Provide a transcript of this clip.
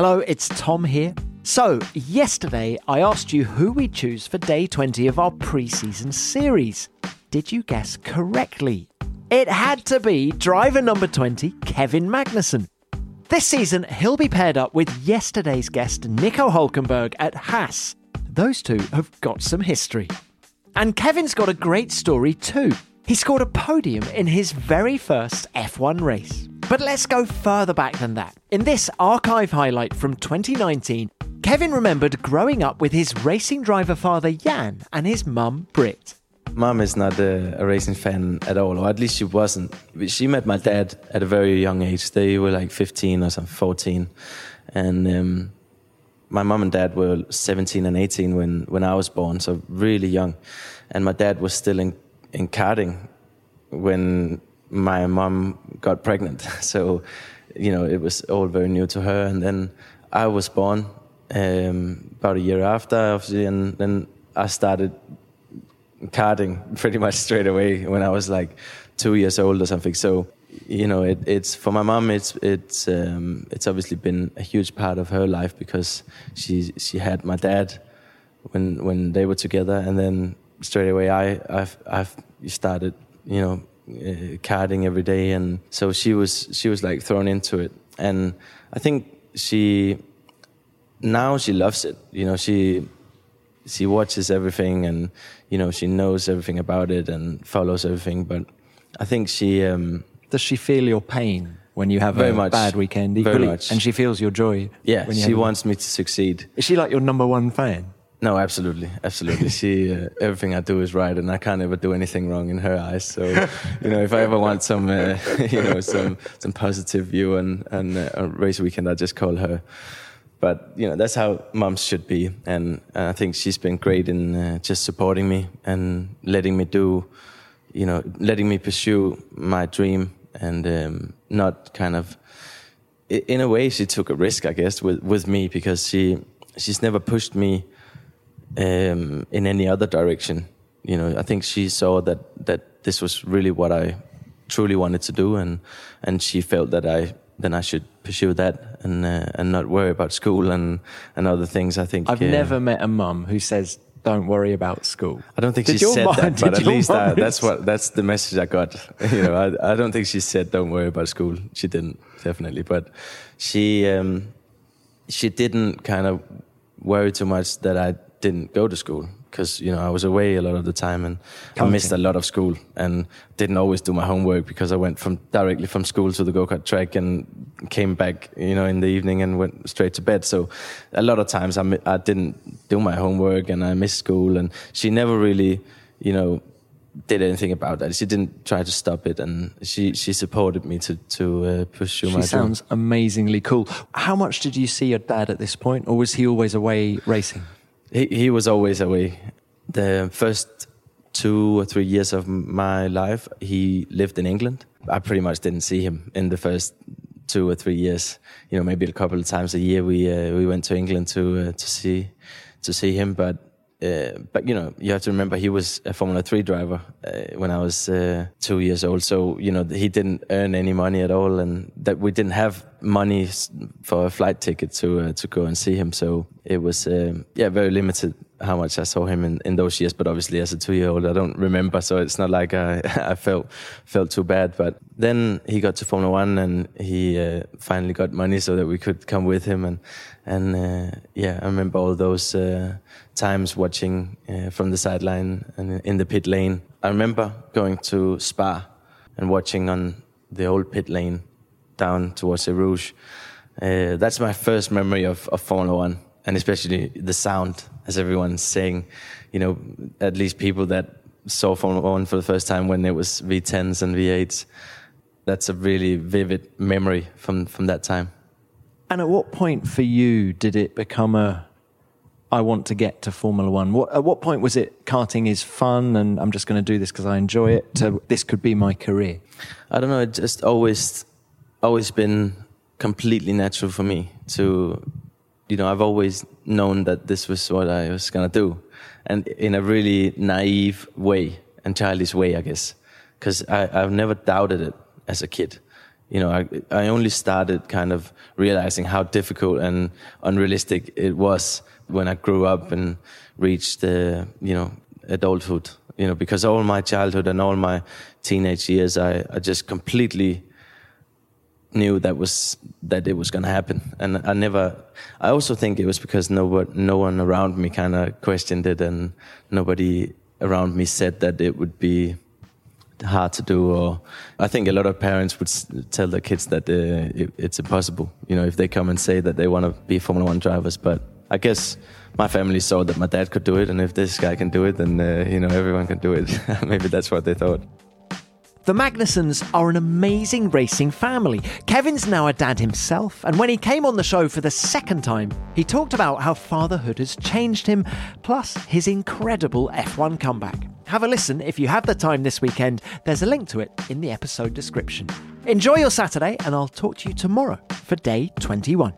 Hello, it's Tom here. So, yesterday I asked you who we choose for day 20 of our pre-season series. Did you guess correctly? It had to be driver number 20, Kevin Magnussen. This season, he'll be paired up with yesterday's guest, Nico Hulkenberg at Haas. Those two have got some history. And Kevin's got a great story too. He scored a podium in his very first F1 race. But let's go further back than that. In this archive highlight from 2019, Kevin remembered growing up with his racing driver father Jan and his mum Britt. Mum is not a, a, racing fan at all, or at least she wasn't. She met my dad at a very young age. They were like 15 or something, 14. And um, my mum and dad were 17 and 18 when, when I was born, so really young. And my dad was still in, in karting when my mom got pregnant. So, you know, it was all very new to her. And then I was born um, about a year after, obviously, and then I started karting pretty much straight away when I was like two years old or something. So you know, it, it's for my mom. It's it's um, it's obviously been a huge part of her life because she she had my dad when when they were together, and then straight away I I've I've started you know uh, karting every day, and so she was she was like thrown into it, and I think she now she loves it. You know, she she watches everything and you know she knows everything about it and follows everything but i think she um, does she feel your pain when you have very a much, bad weekend equally? Very much. and she feels your joy yeah she wants me to succeed is she like your number one fan no absolutely. Absolutely. She uh, everything i do is right and i can't ever do anything wrong in her eyes. So you know if i ever want some uh, you know some some positive view and and uh, race weekend i just call her. But you know that's how moms should be, and, I think she's been great in uh, just supporting me and letting me do, you know, letting me pursue my dream and um, not kind of. In a way, she took a risk, I guess, with with me because she she's never pushed me um, in any other direction. You know, I think she saw that that this was really what I truly wanted to do, and and she felt that I then I should pursue that and uh, and not worry about school and and other things. I think I've uh, never met a mum who says don't worry about school. I don't think did she said mom, that, but at least I, that's what that's the message I got. you know, I, I don't think she said don't worry about school. She didn't definitely, but she um, she didn't kind of worry too much that I didn't go to school because you know I was away a lot of the time and karting. I missed a lot of school and didn't always do my homework because I went from directly from school to the go kart track and came back you know in the evening and went straight to bed. So a lot of times I, I didn't do my homework and I missed school and she never really you know did anything about that. She didn't try to stop it, and she she supported me to to uh, pursue she my. She sounds dream. amazingly cool. How much did you see your dad at this point, or was he always away racing? He, he was always away. The first two or three years of my life, he lived in England. I pretty much didn't see him in the first two or three years. You know, maybe a couple of times a year we uh, we went to England to uh, to see to see him. But uh, but you know, you have to remember he was a Formula Three driver uh, when I was uh, two years old. So you know, he didn't earn any money at all, and that we didn't have money for a flight ticket to uh, to go and see him. So it was um, yeah very limited how much I saw him in, in those years. But obviously, as a two year old, I don't remember, so it's not like I I felt felt too bad. But then he got to Formula One, and he uh, finally got money so that we could come with him. And and uh, yeah, I remember all those uh, times watching uh, from the sideline and in the pit lane. I remember going to Spa and watching on the old pit lane down towards the Rouge. Uh, that's my first memory of, of Formula One, and especially the sound, as everyone's saying. You know, at least people that saw Formula One for the first time when it was V10s and V8s. That's a really vivid memory from, from that time. And at what point for you did it become a I want to get to Formula One? What, at what point was it karting is fun and I'm just going to do this because I enjoy it? To this could be my career. I don't know. It just always always been completely natural for me to, you know, I've always known that this was what I was gonna do, and in a really naive way and childish way, I guess, because I've never doubted it as a kid. you know, I, I only started kind of realizing how difficult and unrealistic it was when I grew up and reached the, you know, adulthood. You know, because all my childhood and all my teenage years, I, I just completely knew that was that it was going to happen, and I never. I also think it was because no one, no one around me kind of questioned it, and nobody around me said that it would be hard to do or i think a lot of parents would tell their kids that uh, it, it's impossible you know if they come and say that they want to be formula 1 drivers. But i guess my family saw that my dad could do it and if this guy can do it then uh, you know everyone can do it. Maybe that's what they thought the Magnussens are an amazing racing family. Kevin's now a dad himself, and when he came on the show for the second time, he talked about how fatherhood has changed him, plus his incredible F1 comeback. Have a listen if you have the time this weekend. There's a link to it in the episode description. Enjoy your Saturday, and I'll talk to you tomorrow for day 21.